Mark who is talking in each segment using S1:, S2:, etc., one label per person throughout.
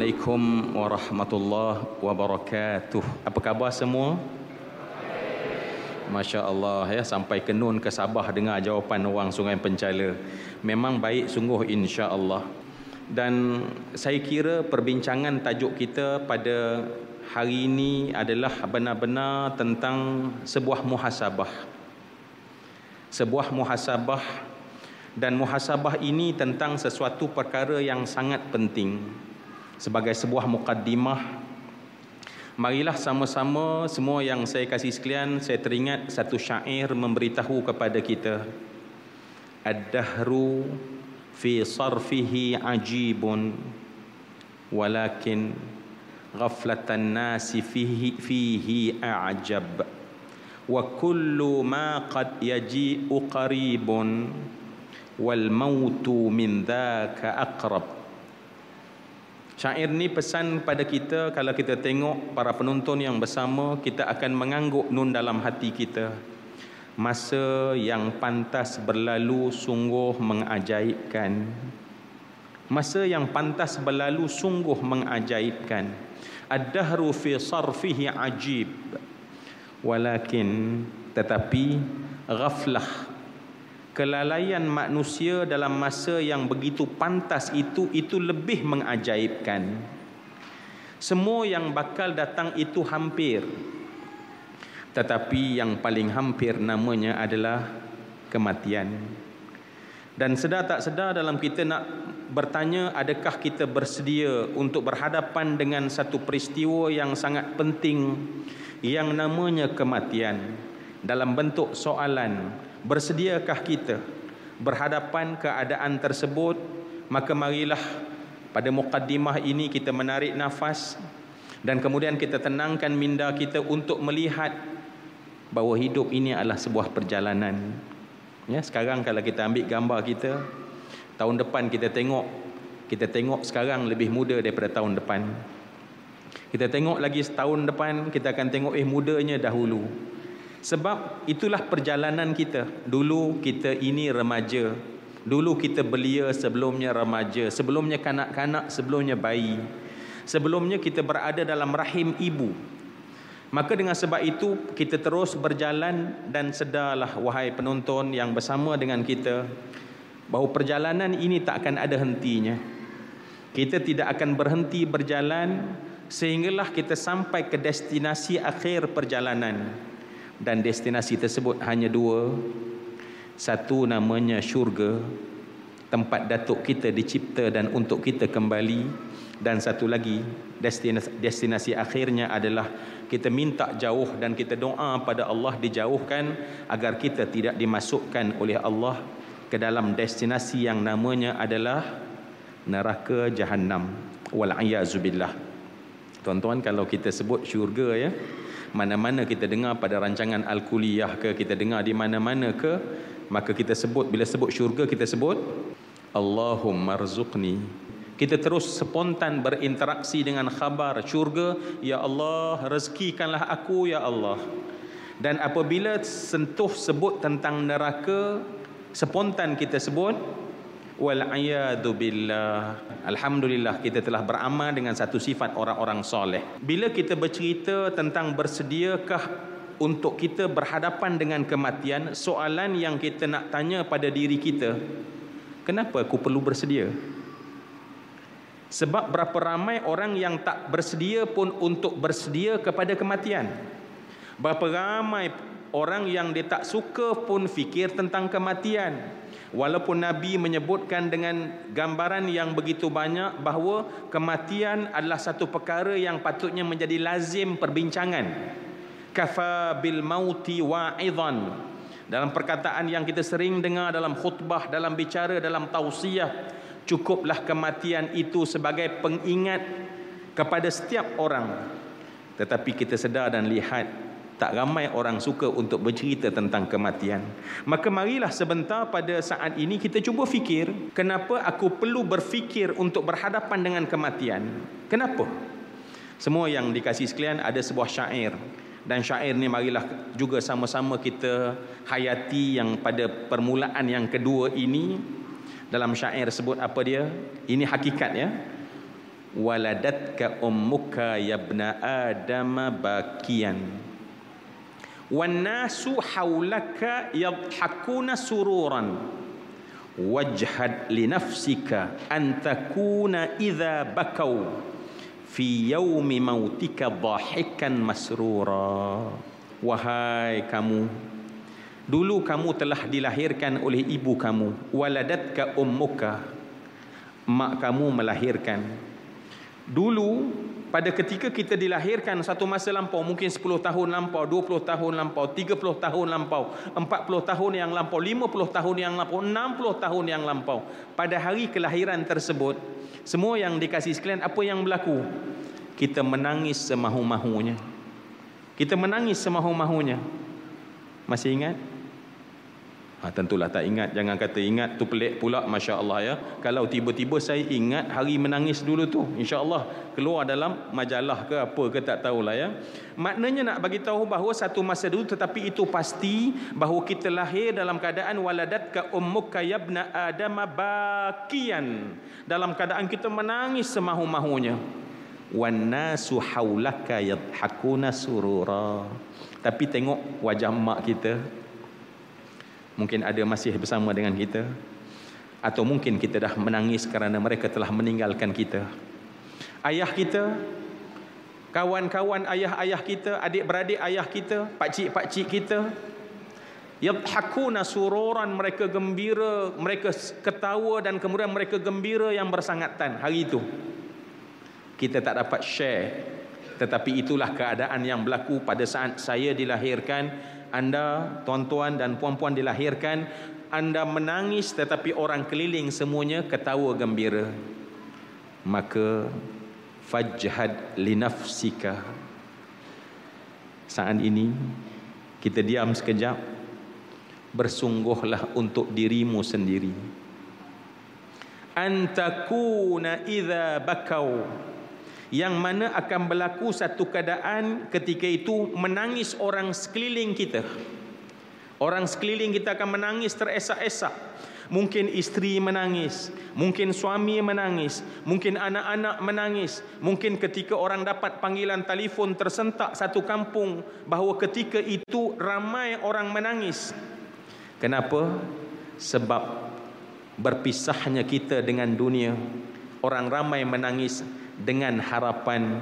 S1: Assalamualaikum warahmatullahi wabarakatuh. Apa khabar semua? Masya Allah ya sampai ke Nun ke Sabah dengar jawapan orang Sungai Pencala. Memang baik sungguh insya Allah. Dan saya kira perbincangan tajuk kita pada hari ini adalah benar-benar tentang sebuah muhasabah. Sebuah muhasabah dan muhasabah ini tentang sesuatu perkara yang sangat penting sebagai sebuah mukaddimah. Marilah sama-sama semua yang saya kasih sekalian saya teringat satu syair memberitahu kepada kita. Ad-dahru fi sarfihi ajibun walakin ghaflatan nasi fihi fihi a'jab. Wa kullu ma qad yaji'u qaribun wal mautu min dhaka aqrab Syair ni pesan pada kita kalau kita tengok para penonton yang bersama kita akan mengangguk nun dalam hati kita. Masa yang pantas berlalu sungguh mengajaibkan. Masa yang pantas berlalu sungguh mengajaibkan. Ad-dahru fi sarfihi ajib. Walakin tetapi ghaflah kelalaian manusia dalam masa yang begitu pantas itu itu lebih mengajaibkan. Semua yang bakal datang itu hampir. Tetapi yang paling hampir namanya adalah kematian. Dan sedar tak sedar dalam kita nak bertanya adakah kita bersedia untuk berhadapan dengan satu peristiwa yang sangat penting yang namanya kematian? Dalam bentuk soalan bersediakah kita berhadapan keadaan tersebut? Maka marilah pada mukaddimah ini kita menarik nafas dan kemudian kita tenangkan minda kita untuk melihat bahawa hidup ini adalah sebuah perjalanan. Ya sekarang kalau kita ambil gambar kita tahun depan kita tengok kita tengok sekarang lebih muda daripada tahun depan. Kita tengok lagi setahun depan kita akan tengok eh mudanya dahulu sebab itulah perjalanan kita. Dulu kita ini remaja. Dulu kita belia sebelumnya remaja. Sebelumnya kanak-kanak, sebelumnya bayi. Sebelumnya kita berada dalam rahim ibu. Maka dengan sebab itu kita terus berjalan dan sedarlah wahai penonton yang bersama dengan kita bahawa perjalanan ini tak akan ada hentinya. Kita tidak akan berhenti berjalan sehinggalah kita sampai ke destinasi akhir perjalanan dan destinasi tersebut hanya dua. Satu namanya syurga tempat datuk kita dicipta dan untuk kita kembali. Dan satu lagi destinasi, destinasi akhirnya adalah kita minta jauh dan kita doa pada Allah dijauhkan agar kita tidak dimasukkan oleh Allah ke dalam destinasi yang namanya adalah neraka jahanam wal billah. Tuan-tuan kalau kita sebut syurga ya mana-mana kita dengar pada rancangan Al-Kuliyah ke kita dengar di mana-mana ke maka kita sebut bila sebut syurga kita sebut Allahumma rzuqni kita terus spontan berinteraksi dengan khabar syurga ya Allah rezekikanlah aku ya Allah. Dan apabila sentuh sebut tentang neraka spontan kita sebut wal a'yadu billah. Alhamdulillah kita telah beramal dengan satu sifat orang-orang soleh. Bila kita bercerita tentang bersediakah untuk kita berhadapan dengan kematian soalan yang kita nak tanya pada diri kita kenapa aku perlu bersedia? Sebab berapa ramai orang yang tak bersedia pun untuk bersedia kepada kematian. Berapa ramai orang yang dia tak suka pun fikir tentang kematian Walaupun Nabi menyebutkan dengan gambaran yang begitu banyak bahawa kematian adalah satu perkara yang patutnya menjadi lazim perbincangan. Kafa bil mauti wa'idhan. Dalam perkataan yang kita sering dengar dalam khutbah, dalam bicara, dalam tausiah, cukuplah kematian itu sebagai pengingat kepada setiap orang. Tetapi kita sedar dan lihat tak ramai orang suka untuk bercerita tentang kematian. Maka marilah sebentar pada saat ini kita cuba fikir, kenapa aku perlu berfikir untuk berhadapan dengan kematian? Kenapa? Semua yang dikasih sekalian ada sebuah syair dan syair ni marilah juga sama-sama kita hayati yang pada permulaan yang kedua ini dalam syair sebut apa dia? Ini hakikat ya. waladatka ummuka yabna adama bakian wan nasu haulaka yadhakuna sururan. Wajhad li nafsika an takuna idza bakau fi yaumi mautika dhahikan masrura. Wahai kamu dulu kamu telah dilahirkan oleh ibu kamu waladatka ummuka. Mak kamu melahirkan. Dulu pada ketika kita dilahirkan satu masa lampau mungkin 10 tahun lampau, 20 tahun lampau, 30 tahun lampau, 40 tahun yang lampau, 50 tahun yang lampau, 60 tahun yang lampau. Pada hari kelahiran tersebut, semua yang dikasih sekalian apa yang berlaku? Kita menangis semahu-mahunya. Kita menangis semahu-mahunya. Masih ingat? Ha, tentulah tak ingat. Jangan kata ingat tu pelik pula. Masya Allah ya. Kalau tiba-tiba saya ingat hari menangis dulu tu. Insya Allah keluar dalam majalah ke apa ke tak tahulah ya. Maknanya nak bagi tahu bahawa satu masa dulu tetapi itu pasti bahawa kita lahir dalam keadaan waladat ka ummuka yabna adama bakian. Dalam keadaan kita menangis semahu-mahunya. Wan nasu haulaka yadhakuna surura. Tapi tengok wajah mak kita mungkin ada masih bersama dengan kita. Atau mungkin kita dah menangis kerana mereka telah meninggalkan kita. Ayah kita kawan-kawan ayah-ayah kita adik-beradik ayah kita pakcik-pakcik kita yadhakuna sururan mereka gembira mereka ketawa dan kemudian mereka gembira yang bersangatan hari itu. Kita tak dapat share tetapi itulah keadaan yang berlaku pada saat saya dilahirkan anda tuan-tuan dan puan-puan dilahirkan anda menangis tetapi orang keliling semuanya ketawa gembira. Maka fajhad li nafsika. Saat ini kita diam sekejap. Bersungguhlah untuk dirimu sendiri. Antakuna idza bakau yang mana akan berlaku satu keadaan ketika itu menangis orang sekeliling kita. Orang sekeliling kita akan menangis teresak-esak. Mungkin isteri menangis, mungkin suami menangis, mungkin anak-anak menangis, mungkin ketika orang dapat panggilan telefon tersentak satu kampung bahawa ketika itu ramai orang menangis. Kenapa? Sebab berpisahnya kita dengan dunia. Orang ramai menangis dengan harapan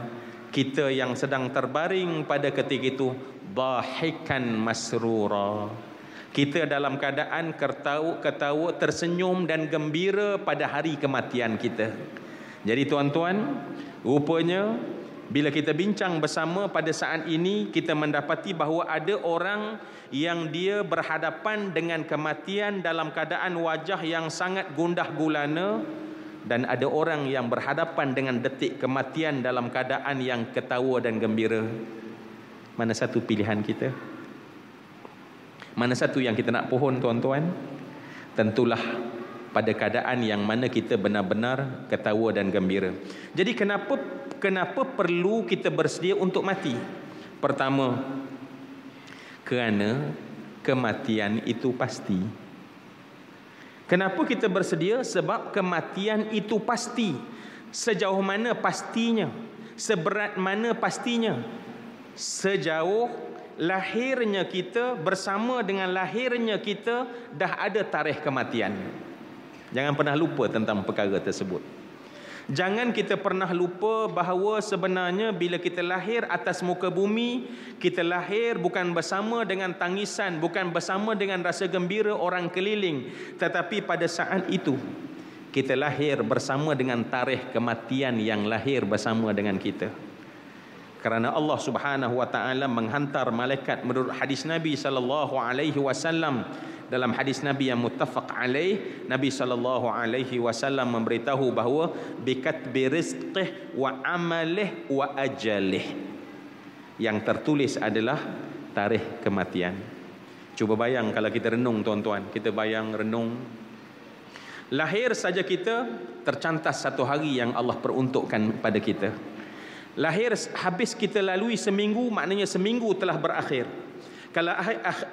S1: kita yang sedang terbaring pada ketika itu bahikan masrura. Kita dalam keadaan ketawa, ketawa tersenyum dan gembira pada hari kematian kita. Jadi tuan-tuan rupanya bila kita bincang bersama pada saat ini kita mendapati bahawa ada orang yang dia berhadapan dengan kematian dalam keadaan wajah yang sangat gundah gulana dan ada orang yang berhadapan dengan detik kematian dalam keadaan yang ketawa dan gembira. Mana satu pilihan kita? Mana satu yang kita nak pohon tuan-tuan? Tentulah pada keadaan yang mana kita benar-benar ketawa dan gembira. Jadi kenapa kenapa perlu kita bersedia untuk mati? Pertama kerana kematian itu pasti Kenapa kita bersedia? Sebab kematian itu pasti. Sejauh mana pastinya? Seberat mana pastinya? Sejauh lahirnya kita bersama dengan lahirnya kita dah ada tarikh kematian. Jangan pernah lupa tentang perkara tersebut. Jangan kita pernah lupa bahawa sebenarnya bila kita lahir atas muka bumi, kita lahir bukan bersama dengan tangisan, bukan bersama dengan rasa gembira orang keliling, tetapi pada saat itu kita lahir bersama dengan tarikh kematian yang lahir bersama dengan kita. Kerana Allah Subhanahu wa taala menghantar malaikat menurut hadis Nabi sallallahu alaihi wasallam dalam hadis Nabi yang muttafaq alaih Nabi sallallahu alaihi wasallam memberitahu bahawa bikat birizqih wa amalih wa ajalih. Yang tertulis adalah tarikh kematian. Cuba bayang kalau kita renung tuan-tuan. Kita bayang renung. Lahir saja kita tercantas satu hari yang Allah peruntukkan pada kita. Lahir habis kita lalui seminggu maknanya seminggu telah berakhir Kalau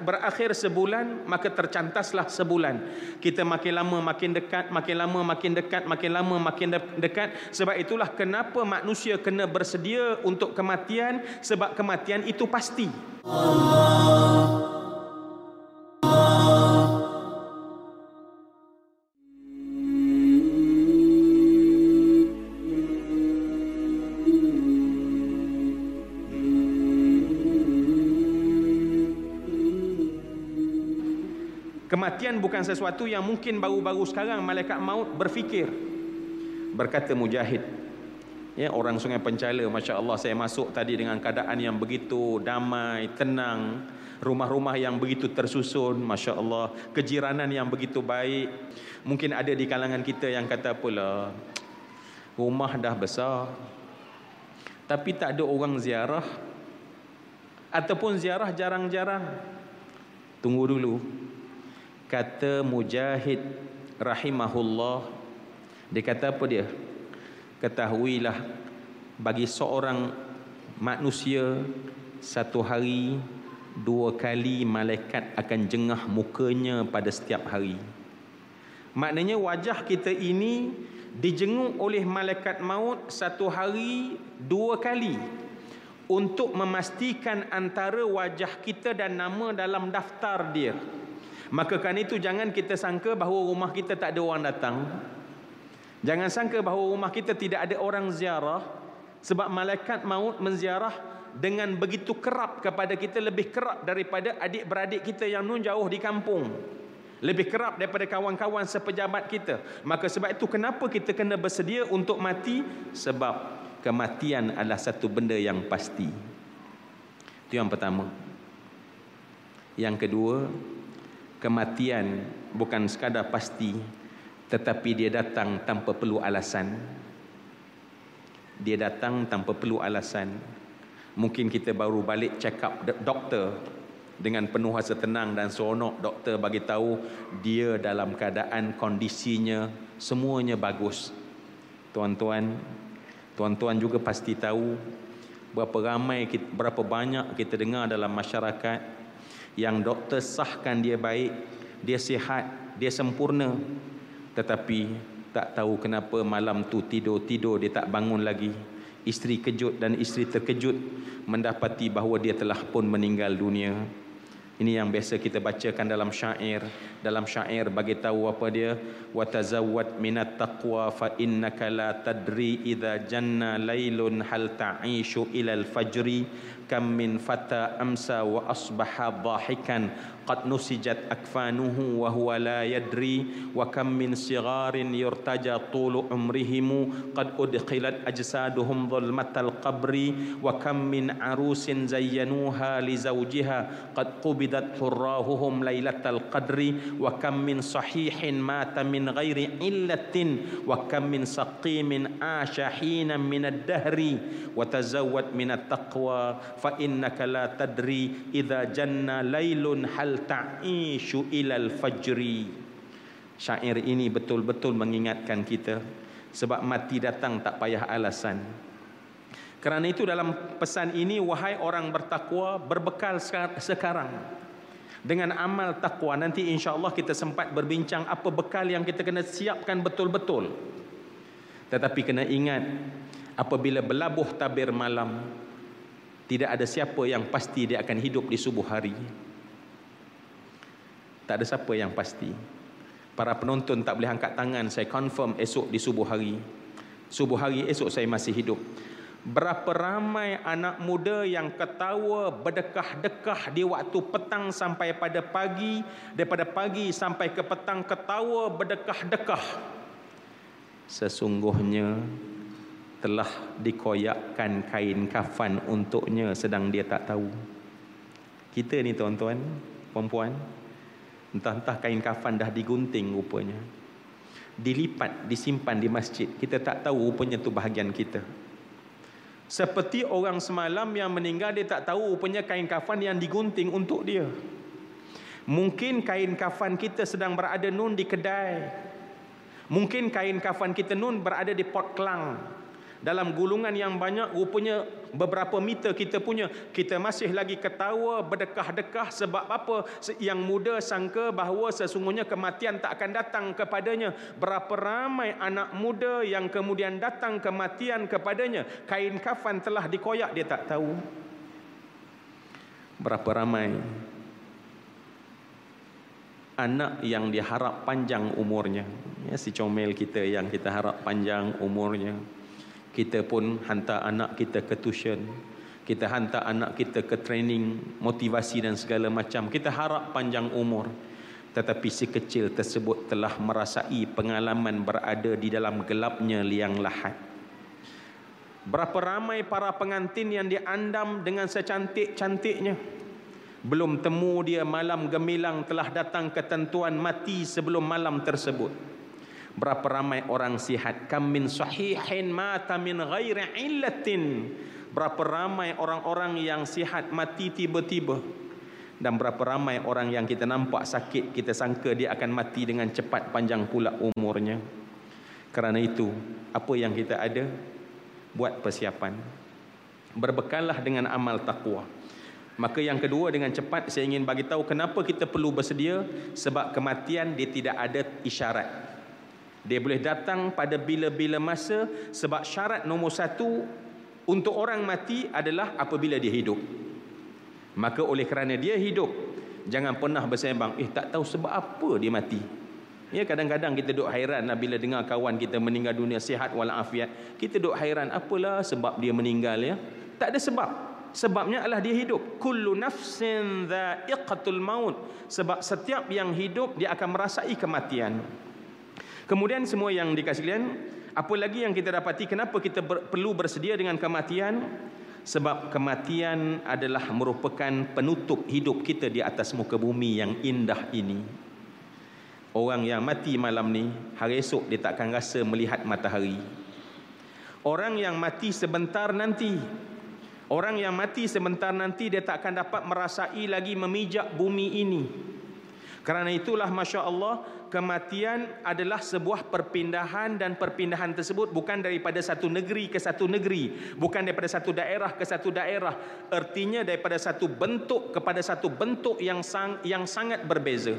S1: berakhir sebulan, maka tercantaslah sebulan. Kita makin lama makin dekat, makin lama makin dekat, makin lama makin dekat. Sebab itulah kenapa manusia kena bersedia untuk kematian, sebab kematian itu pasti. Allah. Kematian bukan sesuatu yang mungkin baru-baru sekarang malaikat maut berfikir. Berkata Mujahid. Ya, orang Sungai Pencala, Masya Allah saya masuk tadi dengan keadaan yang begitu damai, tenang. Rumah-rumah yang begitu tersusun, Masya Allah. Kejiranan yang begitu baik. Mungkin ada di kalangan kita yang kata pula, rumah dah besar. Tapi tak ada orang ziarah. Ataupun ziarah jarang-jarang. Tunggu dulu kata Mujahid rahimahullah dia kata apa dia? Ketahuilah bagi seorang manusia satu hari dua kali malaikat akan jengah mukanya pada setiap hari. Maknanya wajah kita ini dijenguk oleh malaikat maut satu hari dua kali untuk memastikan antara wajah kita dan nama dalam daftar dia Maka kan itu jangan kita sangka bahawa rumah kita tak ada orang datang. Jangan sangka bahawa rumah kita tidak ada orang ziarah sebab malaikat maut menziarah dengan begitu kerap kepada kita lebih kerap daripada adik-beradik kita yang nun jauh di kampung. Lebih kerap daripada kawan-kawan sepejabat kita. Maka sebab itu kenapa kita kena bersedia untuk mati? Sebab kematian adalah satu benda yang pasti. Itu yang pertama. Yang kedua, kematian bukan sekadar pasti tetapi dia datang tanpa perlu alasan. Dia datang tanpa perlu alasan. Mungkin kita baru balik check up doktor dengan penuh rasa tenang dan seronok doktor bagi tahu dia dalam keadaan kondisinya semuanya bagus. Tuan-tuan tuan-tuan juga pasti tahu berapa ramai berapa banyak kita dengar dalam masyarakat yang doktor sahkan dia baik, dia sihat, dia sempurna. Tetapi tak tahu kenapa malam tu tidur-tidur dia tak bangun lagi. Isteri kejut dan isteri terkejut mendapati bahawa dia telah pun meninggal dunia. Ini yang biasa kita bacakan dalam syair. Dalam syair bagi tahu apa dia? Wa tazawwad minat taqwa fa innaka la tadri idza janna lailun hal ta'ishu ila al-fajri kam min fata amsa wa asbaha dhahikan قد نسجت أكفانه وهو لا يدري وكم من صغار يرتجى طول عمرهم قد أدخلت أجسادهم ظلمة القبر وكم من عروس زينوها لزوجها قد قبضت حراههم ليلة القدر وكم من صحيح مات من غير علة وكم من سقيم عاش حينا من الدهر وتزود من التقوى فإنك لا تدري إذا جن ليل هل ta'ishu ilal fajri. Syair ini betul-betul mengingatkan kita sebab mati datang tak payah alasan. Kerana itu dalam pesan ini wahai orang bertakwa berbekal sekarang dengan amal takwa. Nanti insya-Allah kita sempat berbincang apa bekal yang kita kena siapkan betul-betul. Tetapi kena ingat apabila berlabuh tabir malam tidak ada siapa yang pasti dia akan hidup di subuh hari tak ada siapa yang pasti. Para penonton tak boleh angkat tangan. Saya confirm esok di subuh hari. Subuh hari esok saya masih hidup. Berapa ramai anak muda yang ketawa berdekah-dekah di waktu petang sampai pada pagi. Daripada pagi sampai ke petang ketawa berdekah-dekah. Sesungguhnya telah dikoyakkan kain kafan untuknya sedang dia tak tahu. Kita ni tuan-tuan, puan-puan, Entah-entah kain kafan dah digunting rupanya. Dilipat, disimpan di masjid. Kita tak tahu rupanya tu bahagian kita. Seperti orang semalam yang meninggal dia tak tahu rupanya kain kafan yang digunting untuk dia. Mungkin kain kafan kita sedang berada nun di kedai. Mungkin kain kafan kita nun berada di pot kelang. Dalam gulungan yang banyak rupanya beberapa meter kita punya kita masih lagi ketawa berdekah-dekah sebab apa? Yang muda sangka bahawa sesungguhnya kematian tak akan datang kepadanya. Berapa ramai anak muda yang kemudian datang kematian kepadanya? Kain kafan telah dikoyak dia tak tahu. Berapa ramai anak yang diharap panjang umurnya? Ya si comel kita yang kita harap panjang umurnya kita pun hantar anak kita ke tuition kita hantar anak kita ke training motivasi dan segala macam. Kita harap panjang umur tetapi si kecil tersebut telah merasai pengalaman berada di dalam gelapnya liang lahat. Berapa ramai para pengantin yang diandam dengan secantik-cantiknya. Belum temu dia malam gemilang telah datang ketentuan mati sebelum malam tersebut. Berapa ramai orang sihat kam min sahihin mata min ghairi illatin. Berapa ramai orang-orang yang sihat mati tiba-tiba. Dan berapa ramai orang yang kita nampak sakit kita sangka dia akan mati dengan cepat panjang pula umurnya. Kerana itu, apa yang kita ada buat persiapan. Berbekallah dengan amal takwa. Maka yang kedua dengan cepat saya ingin bagi tahu kenapa kita perlu bersedia sebab kematian dia tidak ada isyarat. Dia boleh datang pada bila-bila masa sebab syarat nombor satu untuk orang mati adalah apabila dia hidup. Maka oleh kerana dia hidup jangan pernah bersembang eh tak tahu sebab apa dia mati. Ya kadang-kadang kita duk hairan lah bila dengar kawan kita meninggal dunia sihat walafiat. Kita duk hairan apalah sebab dia meninggal ya. Tak ada sebab sebabnya adalah dia hidup kullu nafsin dha'iqatul maut sebab setiap yang hidup dia akan merasai kematian kemudian semua yang dikasih kalian apa lagi yang kita dapati? Kenapa kita ber, perlu bersedia dengan kematian? Sebab kematian adalah merupakan penutup hidup kita di atas muka bumi yang indah ini. Orang yang mati malam ni hari esok dia takkan rasa melihat matahari. Orang yang mati sebentar nanti Orang yang mati sebentar nanti dia tak akan dapat merasai lagi memijak bumi ini. Kerana itulah Masya Allah kematian adalah sebuah perpindahan dan perpindahan tersebut bukan daripada satu negeri ke satu negeri. Bukan daripada satu daerah ke satu daerah. Artinya daripada satu bentuk kepada satu bentuk yang sang, yang sangat berbeza.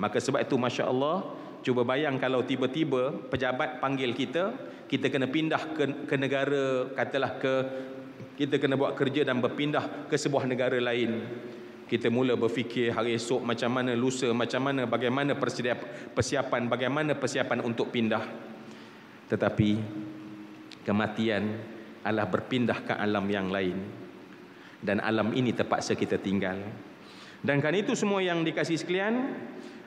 S1: Maka sebab itu Masya Allah cuba bayang kalau tiba-tiba pejabat panggil kita kita kena pindah ke, ke negara katalah ke kita kena buat kerja dan berpindah ke sebuah negara lain kita mula berfikir hari esok macam mana lusa macam mana bagaimana persiapan bagaimana persiapan untuk pindah. Tetapi kematian adalah berpindah ke alam yang lain. Dan alam ini terpaksa kita tinggal. Dan kan itu semua yang dikasih sekalian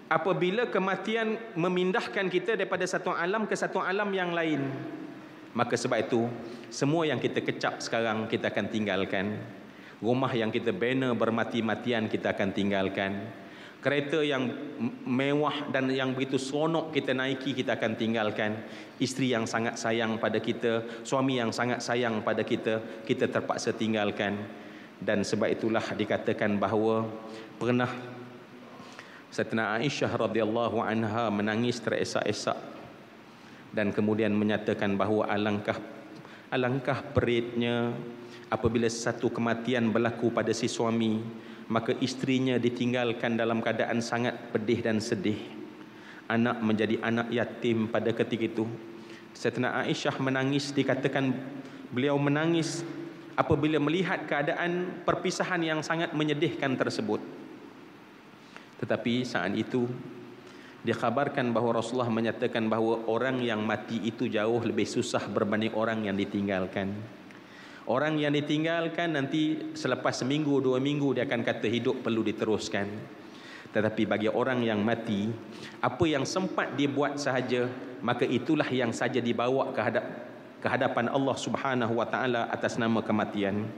S1: apabila kematian memindahkan kita daripada satu alam ke satu alam yang lain Maka sebab itu semua yang kita kecap sekarang kita akan tinggalkan. Rumah yang kita bina bermati-matian kita akan tinggalkan. Kereta yang mewah dan yang begitu seronok kita naiki kita akan tinggalkan. Isteri yang sangat sayang pada kita, suami yang sangat sayang pada kita, kita terpaksa tinggalkan. Dan sebab itulah dikatakan bahawa pernah Sayyidina Aisyah radhiyallahu anha menangis teresak-esak dan kemudian menyatakan bahawa alangkah alangkah peritnya apabila satu kematian berlaku pada si suami maka istrinya ditinggalkan dalam keadaan sangat pedih dan sedih. Anak menjadi anak yatim pada ketika itu. Sayyidina Aisyah menangis dikatakan beliau menangis apabila melihat keadaan perpisahan yang sangat menyedihkan tersebut. Tetapi saat itu dikhabarkan bahawa Rasulullah menyatakan bahawa orang yang mati itu jauh lebih susah berbanding orang yang ditinggalkan. Orang yang ditinggalkan nanti selepas seminggu dua minggu dia akan kata hidup perlu diteruskan. Tetapi bagi orang yang mati, apa yang sempat dia buat sahaja, maka itulah yang saja dibawa ke hadap ke hadapan Allah Subhanahu wa taala atas nama kematian.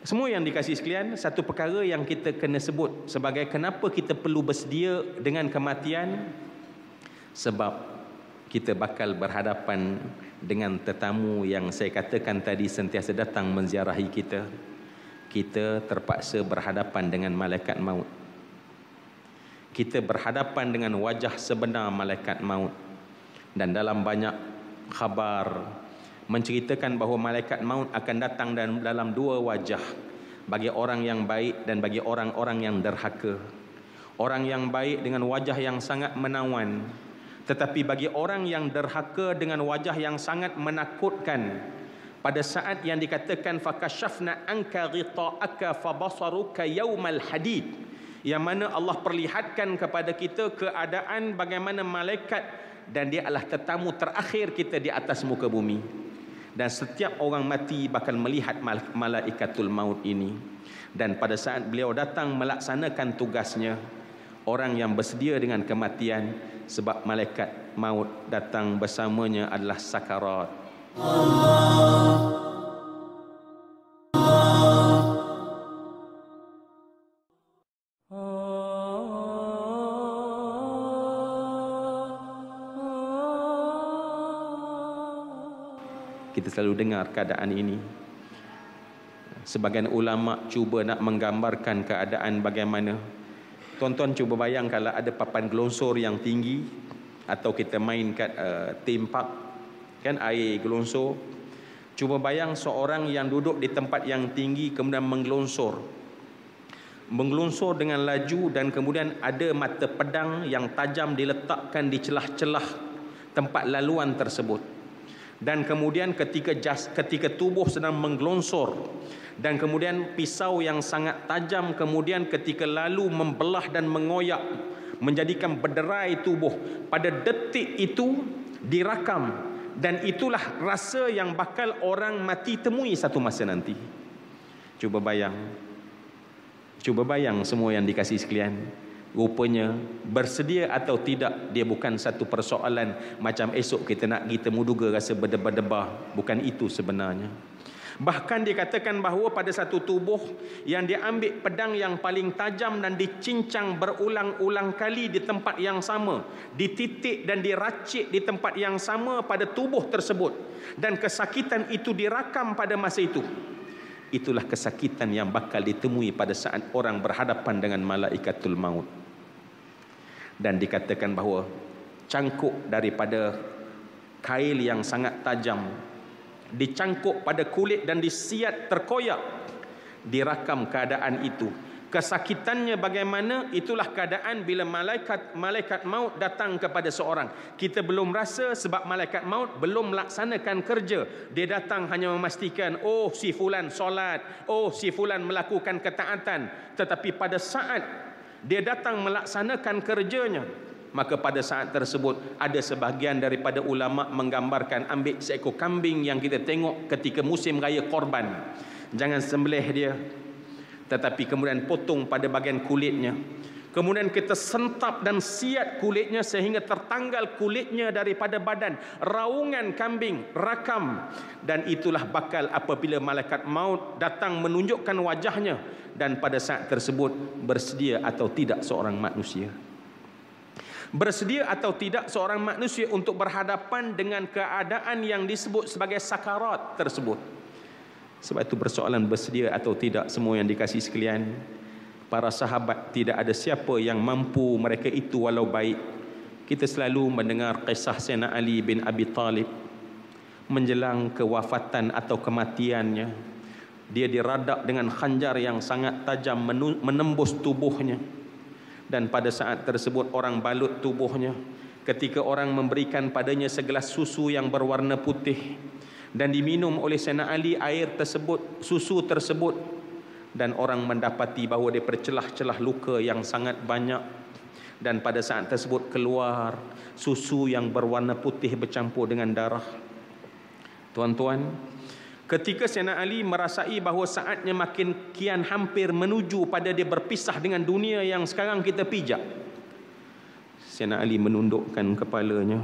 S1: Semua yang dikasih sekalian Satu perkara yang kita kena sebut Sebagai kenapa kita perlu bersedia Dengan kematian Sebab kita bakal berhadapan Dengan tetamu yang saya katakan tadi Sentiasa datang menziarahi kita. Kita terpaksa berhadapan dengan malaikat maut. Kita berhadapan dengan wajah sebenar malaikat maut. Dan dalam banyak khabar menceritakan bahawa malaikat maut akan datang dalam dua wajah bagi orang yang baik dan bagi orang-orang yang derhaka. Orang yang baik dengan wajah yang sangat menawan tetapi bagi orang yang derhaka dengan wajah yang sangat menakutkan pada saat yang dikatakan fakashafna anka ghita'aka fabasaruka yaumal hadid yang mana Allah perlihatkan kepada kita keadaan bagaimana malaikat dan dia adalah tetamu terakhir kita di atas muka bumi. Dan setiap orang mati bakal melihat malaikatul maut ini. Dan pada saat beliau datang melaksanakan tugasnya orang yang bersedia dengan kematian sebab malaikat maut datang bersamanya adalah sakarat. Kita selalu dengar keadaan ini. Sebagian ulama cuba nak menggambarkan keadaan bagaimana Tuan-tuan cuba bayang kalau ada papan gelongsor yang tinggi atau kita main kat uh, theme park kan air gelongsor. Cuba bayang seorang yang duduk di tempat yang tinggi kemudian menggelongsor. Menggelongsor dengan laju dan kemudian ada mata pedang yang tajam diletakkan di celah-celah tempat laluan tersebut. Dan kemudian ketika jas, ketika tubuh sedang menggelongsor dan kemudian pisau yang sangat tajam kemudian ketika lalu membelah dan mengoyak menjadikan berderai tubuh pada detik itu dirakam. Dan itulah rasa yang bakal orang mati temui satu masa nanti. Cuba bayang. Cuba bayang semua yang dikasih sekalian rupanya bersedia atau tidak dia bukan satu persoalan macam esok kita nak pergi temu duga rasa berdebar-debar bukan itu sebenarnya Bahkan dikatakan bahawa pada satu tubuh yang diambil pedang yang paling tajam dan dicincang berulang-ulang kali di tempat yang sama, dititik dan diracik di tempat yang sama pada tubuh tersebut dan kesakitan itu dirakam pada masa itu. Itulah kesakitan yang bakal ditemui pada saat orang berhadapan dengan malaikatul maut. Dan dikatakan bahawa cangkuk daripada kail yang sangat tajam dicangkuk pada kulit dan disiat terkoyak dirakam keadaan itu. Kesakitannya bagaimana? Itulah keadaan bila malaikat malaikat maut datang kepada seorang. Kita belum rasa sebab malaikat maut belum melaksanakan kerja. Dia datang hanya memastikan oh si fulan solat. Oh si fulan melakukan ketaatan. Tetapi pada saat dia datang melaksanakan kerjanya. Maka pada saat tersebut ada sebahagian daripada ulama menggambarkan ambil seekor kambing yang kita tengok ketika musim raya korban. Jangan sembelih dia. Tetapi kemudian potong pada bahagian kulitnya kemudian kita sentap dan siat kulitnya sehingga tertanggal kulitnya daripada badan. Raungan kambing rakam. Dan itulah bakal apabila malaikat maut datang menunjukkan wajahnya. Dan pada saat tersebut bersedia atau tidak seorang manusia. Bersedia atau tidak seorang manusia untuk berhadapan dengan keadaan yang disebut sebagai sakarat tersebut. Sebab itu persoalan bersedia atau tidak semua yang dikasih sekalian para sahabat tidak ada siapa yang mampu mereka itu walau baik. Kita selalu mendengar kisah Sayyidina Ali bin Abi Talib menjelang kewafatan atau kematiannya. Dia diradak dengan khanjar yang sangat tajam menembus tubuhnya. Dan pada saat tersebut orang balut tubuhnya. Ketika orang memberikan padanya segelas susu yang berwarna putih. Dan diminum oleh Sayyidina Ali air tersebut susu tersebut dan orang mendapati bahawa dia percelah-celah luka yang sangat banyak dan pada saat tersebut keluar susu yang berwarna putih bercampur dengan darah tuan-tuan Ketika Sayyidina Ali merasai bahawa saatnya makin kian hampir menuju pada dia berpisah dengan dunia yang sekarang kita pijak. Sayyidina Ali menundukkan kepalanya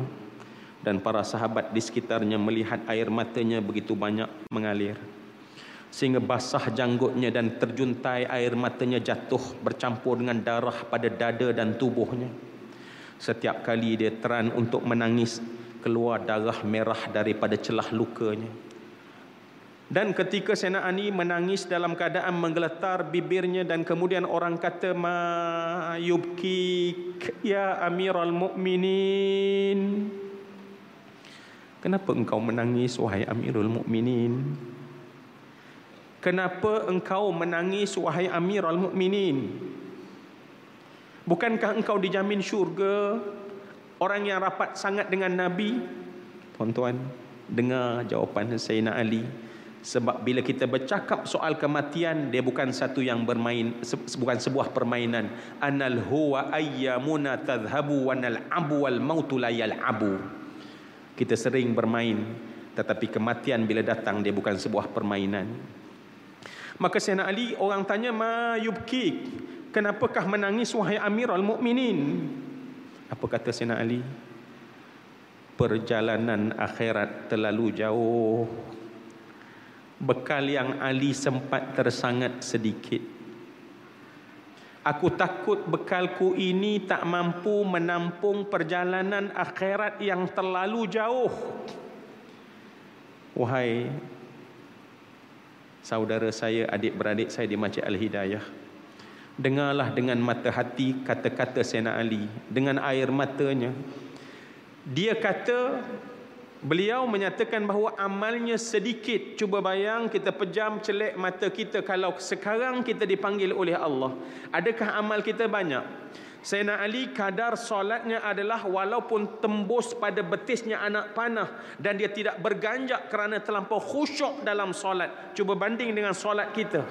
S1: dan para sahabat di sekitarnya melihat air matanya begitu banyak mengalir. Sehingga basah janggutnya dan terjuntai air matanya jatuh bercampur dengan darah pada dada dan tubuhnya. Setiap kali dia teran untuk menangis, keluar darah merah daripada celah lukanya. Dan ketika Sena Ani menangis dalam keadaan menggeletar bibirnya dan kemudian orang kata ma yubki ya amiral mukminin Kenapa engkau menangis wahai Amirul Mukminin? Kenapa engkau menangis wahai Amirul Mukminin? Bukankah engkau dijamin syurga? Orang yang rapat sangat dengan Nabi? Tuan-tuan, dengar jawapan Sayyidina Ali. Sebab bila kita bercakap soal kematian, dia bukan satu yang bermain, bukan sebuah permainan. Anal huwa ayyamuna tadhhabu wa nal'abu wal mautu la yal'abu. Kita sering bermain tetapi kematian bila datang dia bukan sebuah permainan. Maka Sayyidina Ali orang tanya ma yubki kenapakah menangis wahai Amirul Mukminin? Apa kata Sayyidina Ali? Perjalanan akhirat terlalu jauh. Bekal yang Ali sempat tersangat sedikit. Aku takut bekalku ini tak mampu menampung perjalanan akhirat yang terlalu jauh. Wahai saudara saya, adik-beradik saya di Masjid Al-Hidayah. Dengarlah dengan mata hati kata-kata Sena Ali. Dengan air matanya. Dia kata Beliau menyatakan bahawa amalnya sedikit. Cuba bayang kita pejam celek mata kita kalau sekarang kita dipanggil oleh Allah. Adakah amal kita banyak? Sayyidina Ali kadar solatnya adalah walaupun tembus pada betisnya anak panah dan dia tidak berganjak kerana terlampau khusyuk dalam solat. Cuba banding dengan solat kita.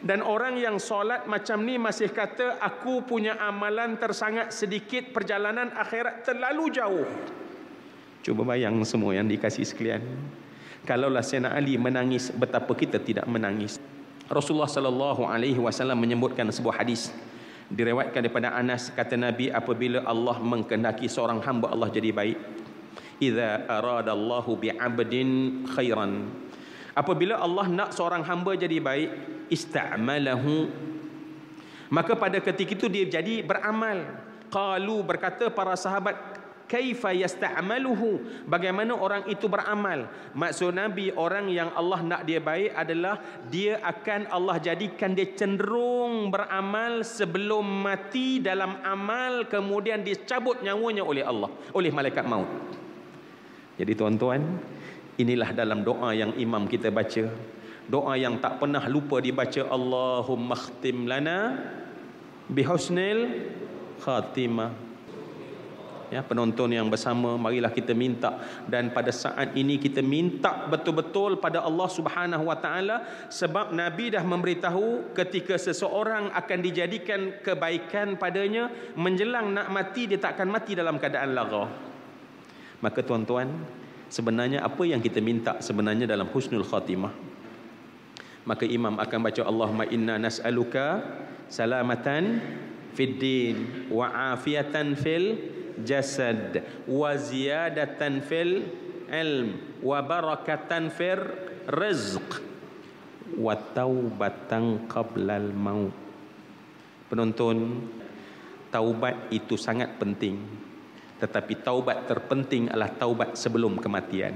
S1: Dan orang yang solat macam ni masih kata aku punya amalan tersangat sedikit perjalanan akhirat terlalu jauh. Cuba bayang semua yang dikasih sekalian. Kalaulah Sayyidina Ali menangis, betapa kita tidak menangis. Rasulullah sallallahu alaihi wasallam menyebutkan sebuah hadis diriwayatkan daripada Anas kata Nabi apabila Allah mengkehendaki seorang hamba Allah jadi baik idza aradallahu bi'abdin khairan. Apabila Allah nak seorang hamba jadi baik ista'malahu. Maka pada ketika itu dia jadi beramal. Qalu berkata para sahabat kaifa yasta'maluhu bagaimana orang itu beramal? Maksud nabi orang yang Allah nak dia baik adalah dia akan Allah jadikan dia cenderung beramal sebelum mati dalam amal kemudian dicabut nyawanya oleh Allah oleh malaikat maut. Jadi tuan-tuan inilah dalam doa yang imam kita baca. Doa yang tak pernah lupa dibaca Allahumma khtim lana bihusnil khatimah ya penonton yang bersama marilah kita minta. Dan pada saat ini kita minta betul-betul pada Allah Subhanahu wa taala sebab nabi dah memberitahu ketika seseorang akan dijadikan kebaikan padanya menjelang nak mati dia tak akan mati dalam keadaan lara. Maka tuan-tuan sebenarnya apa yang kita minta sebenarnya dalam husnul khatimah? Maka imam akan baca Allahumma inna nas'aluka salamatan fid din wa afiatan fil jasad wa ziyadatan fil ilm wa barakatan fir rizq wa taubatan qablal maut. Penonton taubat itu sangat penting. Tetapi taubat terpenting adalah taubat sebelum kematian.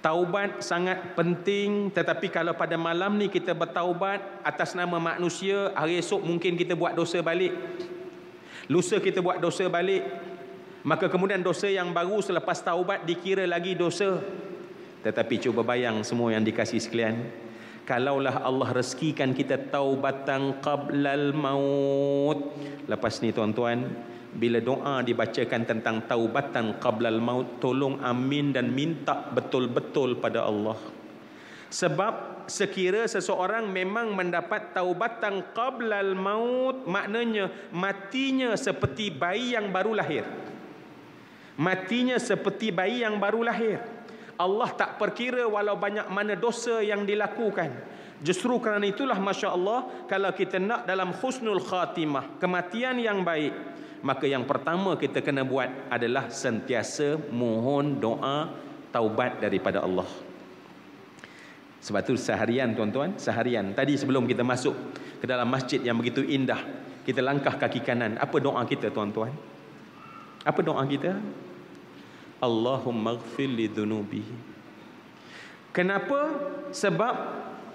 S1: Taubat sangat penting tetapi kalau pada malam ni kita bertaubat atas nama manusia hari esok mungkin kita buat dosa balik lusa kita buat dosa balik maka kemudian dosa yang baru selepas taubat dikira lagi dosa. Tetapi cuba bayang semua yang dikasih sekalian. Kalaulah Allah rezekikan kita taubatan qablal maut. Lepas ni tuan-tuan bila doa dibacakan tentang taubatan qablal maut tolong amin dan minta betul-betul pada Allah. Sebab sekira seseorang memang mendapat taubatan qablal maut maknanya matinya seperti bayi yang baru lahir. Matinya seperti bayi yang baru lahir. Allah tak perkira walau banyak mana dosa yang dilakukan. Justru kerana itulah masya-Allah kalau kita nak dalam husnul khatimah kematian yang baik maka yang pertama kita kena buat adalah sentiasa mohon doa taubat daripada Allah sebab tu seharian tuan-tuan, seharian. Tadi sebelum kita masuk ke dalam masjid yang begitu indah, kita langkah kaki kanan. Apa doa kita tuan-tuan? Apa doa kita? Allahumma gfir li dhunubi. Kenapa? Sebab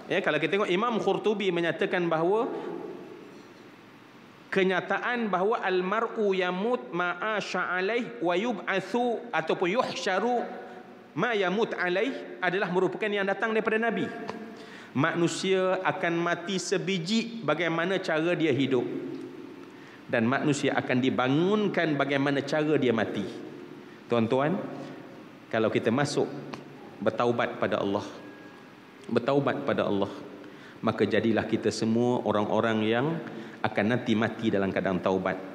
S1: ya kalau kita tengok Imam Qurtubi menyatakan bahawa kenyataan bahawa almar'u yamut ma'a sya'alaih wa yub'athu ataupun yuhsyaru ma yamut alaih adalah merupakan yang datang daripada Nabi. Manusia akan mati sebiji bagaimana cara dia hidup. Dan manusia akan dibangunkan bagaimana cara dia mati. Tuan-tuan, kalau kita masuk bertaubat pada Allah, bertaubat pada Allah, maka jadilah kita semua orang-orang yang akan nanti mati dalam keadaan taubat.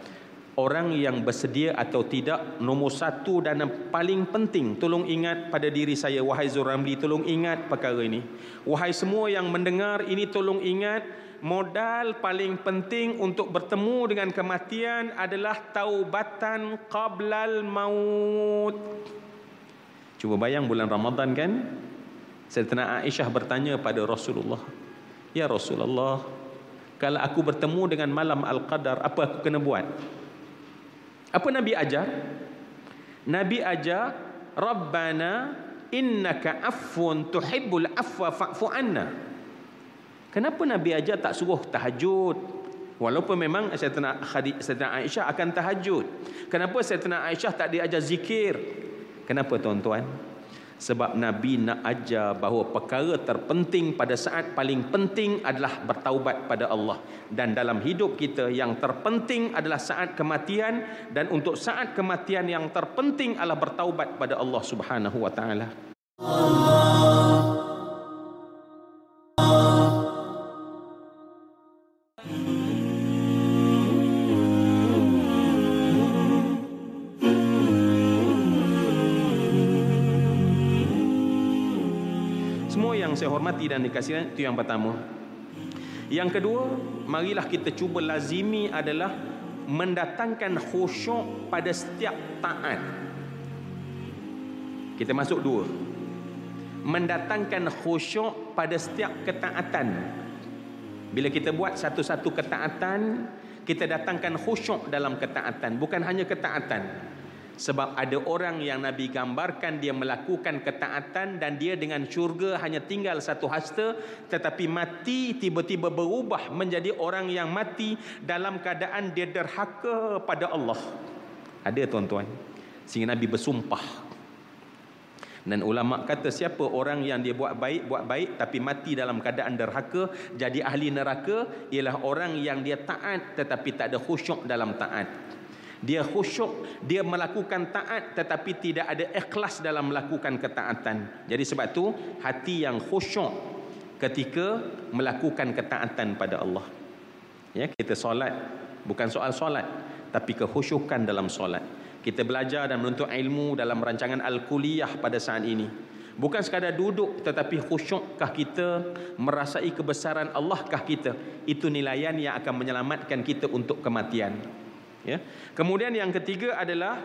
S1: Orang yang bersedia atau tidak Nombor satu dan yang paling penting Tolong ingat pada diri saya. Wahai Zuramli Tolong ingat perkara ini. Wahai semua yang mendengar ini Tolong ingat Modal paling penting Untuk bertemu dengan kematian Adalah taubatan Qablal maut. Cuba bayang bulan Ramadan kan? Sayyidina Aisyah bertanya pada Rasulullah Ya Rasulullah kalau aku bertemu dengan malam Al-Qadar apa aku kena buat apa Nabi ajar? Nabi ajar Rabbana innaka affun tuhibbul afwa fa'fu anna. Kenapa Nabi ajar tak suruh tahajud? Walaupun memang Sayyidina Sayyidina Aisyah akan tahajud. Kenapa Sayyidina Aisyah tak diajar zikir? Kenapa tuan-tuan sebab Nabi nak ajar bahawa perkara terpenting pada saat paling penting adalah bertaubat pada Allah. Dan dalam hidup kita yang terpenting adalah saat kematian. Dan untuk saat kematian yang terpenting adalah bertaubat pada Allah Subhanahu wa taala. saya hormati dan dikasihkan itu yang pertama. Yang kedua marilah kita cuba lazimi adalah mendatangkan khusyuk pada setiap taat. Kita masuk dua. Mendatangkan khusyuk pada setiap ketaatan. Bila kita buat satu-satu ketaatan kita datangkan khusyuk dalam ketaatan. Bukan hanya ketaatan sebab ada orang yang Nabi gambarkan dia melakukan ketaatan dan dia dengan syurga hanya tinggal satu hasta tetapi mati tiba-tiba berubah menjadi orang yang mati dalam keadaan dia derhaka pada Allah. Ada tuan-tuan. Sehingga Nabi bersumpah. Dan ulama kata siapa orang yang dia buat baik buat baik tapi mati dalam keadaan derhaka jadi ahli neraka ialah orang yang dia taat tetapi tak ada khusyuk dalam taat dia khusyuk dia melakukan taat tetapi tidak ada ikhlas dalam melakukan ketaatan. Jadi sebab tu hati yang khusyuk ketika melakukan ketaatan pada Allah. Ya kita solat bukan soal solat tapi kehusyukan dalam solat. Kita belajar dan menuntut ilmu dalam rancangan al-kuliah pada saat ini. Bukan sekadar duduk tetapi khusyukkah kita merasai kebesaran Allahkah kita? Itu nilaian yang akan menyelamatkan kita untuk kematian ya. Kemudian yang ketiga adalah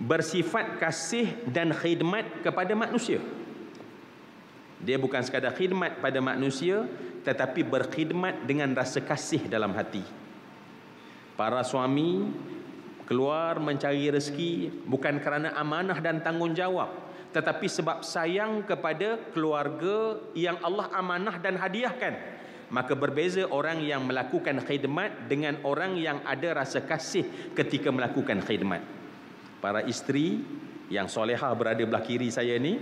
S1: bersifat kasih dan khidmat kepada manusia. Dia bukan sekadar khidmat pada manusia tetapi berkhidmat dengan rasa kasih dalam hati. Para suami keluar mencari rezeki bukan kerana amanah dan tanggungjawab tetapi sebab sayang kepada keluarga yang Allah amanah dan hadiahkan maka berbeza orang yang melakukan khidmat dengan orang yang ada rasa kasih ketika melakukan khidmat. Para isteri yang soleha berada belah kiri saya ni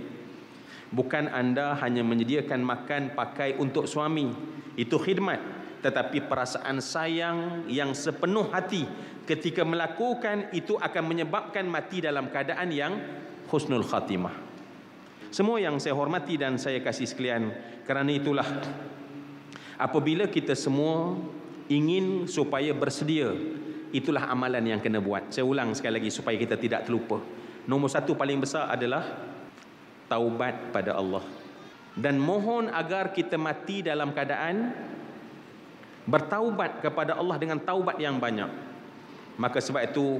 S1: bukan anda hanya menyediakan makan pakai untuk suami. Itu khidmat. Tetapi perasaan sayang yang sepenuh hati ketika melakukan itu akan menyebabkan mati dalam keadaan yang husnul khatimah. Semua yang saya hormati dan saya kasih sekalian kerana itulah Apabila kita semua ingin supaya bersedia, itulah amalan yang kena buat. Saya ulang sekali lagi supaya kita tidak terlupa. Nombor satu paling besar adalah taubat pada Allah. Dan mohon agar kita mati dalam keadaan bertaubat kepada Allah dengan taubat yang banyak. Maka sebab itu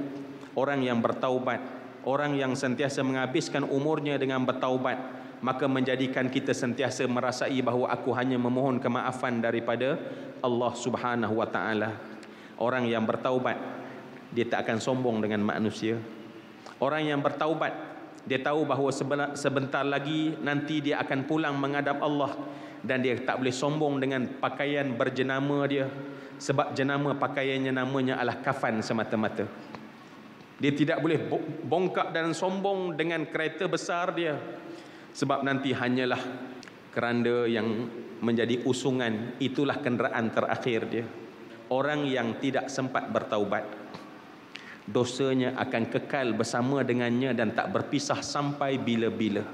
S1: orang yang bertaubat, orang yang sentiasa menghabiskan umurnya dengan bertaubat, maka menjadikan kita sentiasa merasai bahawa aku hanya memohon kemaafan daripada Allah Subhanahu wa taala. Orang yang bertaubat dia tak akan sombong dengan manusia. Orang yang bertaubat dia tahu bahawa sebentar lagi nanti dia akan pulang menghadap Allah dan dia tak boleh sombong dengan pakaian berjenama dia sebab jenama pakaiannya namanya adalah kafan semata-mata dia tidak boleh bongkak dan sombong dengan kereta besar dia sebab nanti hanyalah keranda yang menjadi usungan. Itulah kenderaan terakhir dia. Orang yang tidak sempat bertaubat dosanya akan kekal bersama dengannya dan tak berpisah sampai bila-bila.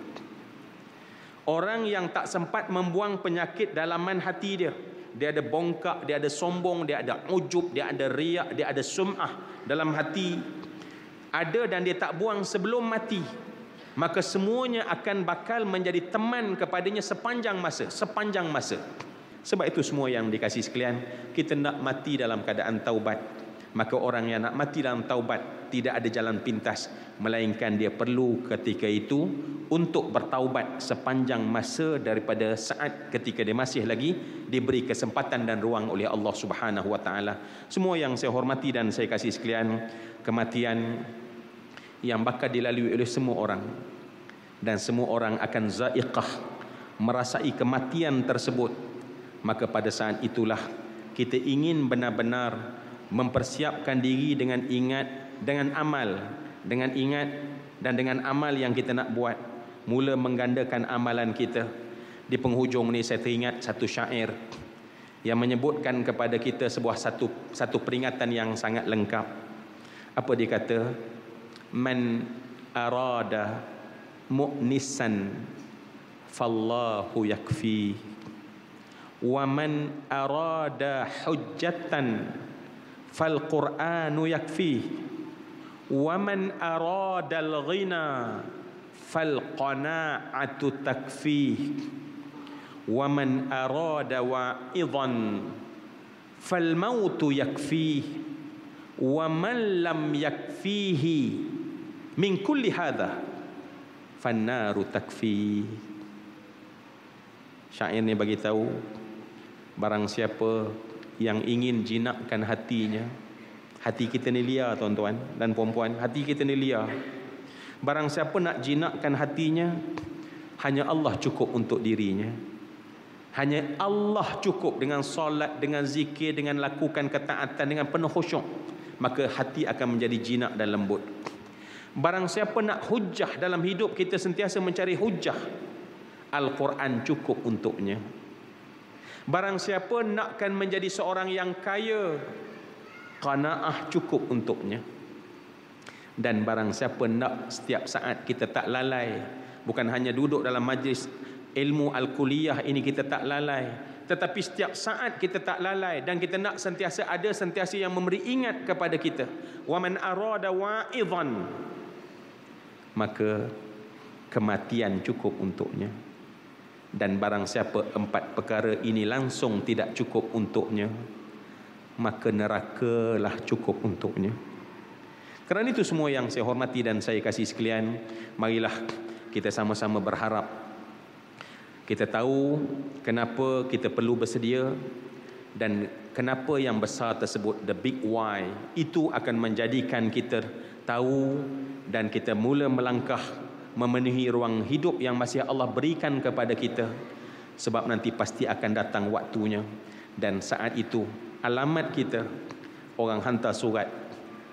S1: Orang yang tak sempat membuang penyakit dalaman hati dia dia ada bongkak dia ada sombong dia ada ujub dia ada riak dia ada sum'ah dalam hati. Ada dan dia tak buang sebelum mati maka semuanya akan bakal menjadi teman kepadanya sepanjang masa sepanjang masa. Sebab itu semua yang dikasih sekalian kita nak mati dalam keadaan taubat. Maka orang yang nak mati dalam taubat tidak ada jalan pintas. Melainkan dia perlu ketika itu untuk bertaubat sepanjang masa daripada saat ketika dia masih lagi diberi kesempatan dan ruang oleh Allah Subhanahu wa taala. Semua yang saya hormati dan saya kasih sekalian, kematian yang bakal dilalui oleh semua orang. Dan semua orang akan zaiqah merasai kematian tersebut. Maka pada saat itulah kita ingin benar-benar mempersiapkan diri dengan ingat dengan amal dengan ingat dan dengan amal yang kita nak buat. Mula menggandakan amalan kita. Di penghujung ni saya teringat satu syair yang menyebutkan kepada kita sebuah satu satu peringatan yang sangat lengkap. Apa dia kata arada mu'nisan fallahu yakfi wa man arada hujjatan فالقرآن يكفيه. ومن أراد الغنى فالقناعة تكفيه. ومن أراد واعظا فالموت يكفيه. ومن لم يكفيه min kulli hadha fannaru takfi. Syair ni bagi tahu barang siapa yang ingin jinakkan hatinya hati kita ni liar tuan-tuan dan puan-puan hati kita ni liar. Barang siapa nak jinakkan hatinya hanya Allah cukup untuk dirinya. Hanya Allah cukup dengan solat dengan zikir dengan lakukan ketaatan dengan penuh khusyuk maka hati akan menjadi jinak dan lembut barang siapa nak hujah dalam hidup kita sentiasa mencari hujah Al-Quran cukup untuknya. Barang siapa nakkan menjadi seorang yang kaya Qanaah cukup untuknya. Dan barang siapa nak setiap saat kita tak lalai Bukan hanya duduk dalam majlis ilmu al-kuliyah ini kita tak lalai Tetapi setiap saat kita tak lalai Dan kita nak sentiasa ada sentiasa yang memberi ingat kepada kita. Wa man arada wa'idhan Maka kematian cukup untuknya. Dan barang siapa empat perkara ini langsung tidak cukup untuknya maka nerakalah cukup untuknya. Kerana itu semua yang saya hormati dan saya kasih sekalian marilah kita sama-sama berharap. Kita tahu kenapa kita perlu bersedia dan kenapa yang besar tersebut the big why itu akan menjadikan kita tahu dan kita mula melangkah memenuhi ruang hidup yang masih Allah berikan kepada kita sebab nanti pasti akan datang waktunya. Dan saat itu alamat kita orang hantar surat.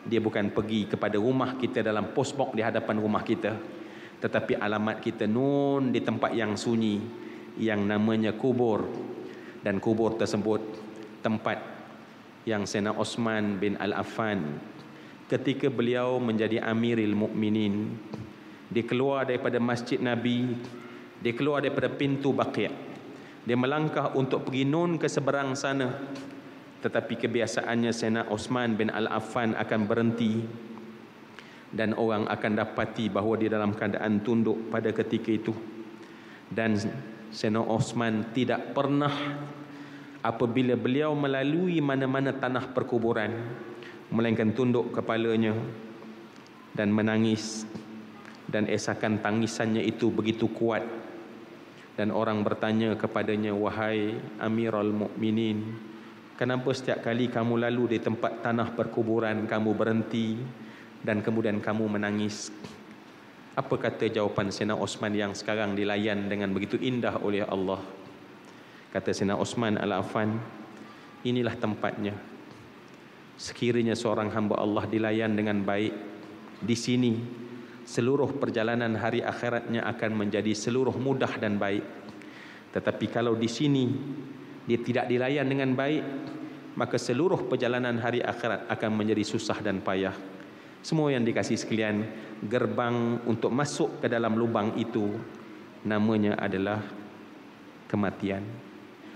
S1: Dia bukan pergi kepada rumah kita dalam postbox di hadapan rumah kita tetapi alamat kita nun di tempat yang sunyi yang namanya kubur. Dan kubur tersebut tempat yang Sena Osman bin Al-Affan ketika beliau menjadi Amiril Mukminin. Dia keluar daripada masjid Nabi dia keluar daripada pintu Baqi' dia melangkah untuk pergi nun ke seberang sana. Tetapi kebiasaannya Sena Osman bin Al-Affan akan berhenti dan orang akan dapati bahawa dia dalam keadaan tunduk pada ketika itu. Dan Sena Osman tidak pernah apabila beliau melalui mana-mana tanah perkuburan melainkan tunduk kepalanya dan menangis dan esakan tangisannya itu begitu kuat dan orang bertanya kepadanya wahai Amirul Mukminin kenapa setiap kali kamu lalu di tempat tanah perkuburan kamu berhenti dan kemudian kamu menangis Apa kata jawapan Sena Osman yang sekarang dilayan dengan begitu indah oleh Allah? Kata Sena Osman Al-Affan, inilah tempatnya. Sekiranya seorang hamba Allah dilayan dengan baik di sini, seluruh perjalanan hari akhiratnya akan menjadi seluruh mudah dan baik. Tetapi kalau di sini dia tidak dilayan dengan baik, maka seluruh perjalanan hari akhirat akan menjadi susah dan payah. Semua yang dikasih sekalian, gerbang untuk masuk ke dalam lubang itu namanya adalah kematian.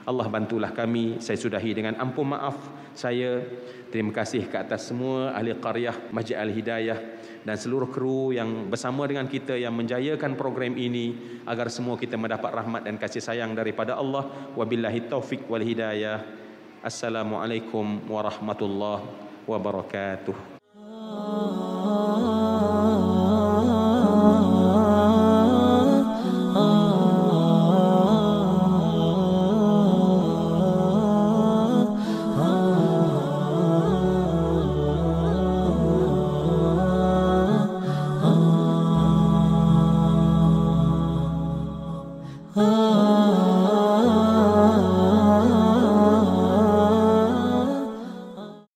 S1: Allah bantulah kami. Saya sudahi dengan ampun maaf saya. Terima kasih ke atas semua ahli qaryah Masjid Al-Hidayah dan seluruh kru yang bersama dengan kita yang menjayakan program ini agar semua kita mendapat rahmat dan kasih sayang daripada Allah. Wabillahi taufik wal hidayah. Assalamualaikum warahmatullahi wabarakatuh.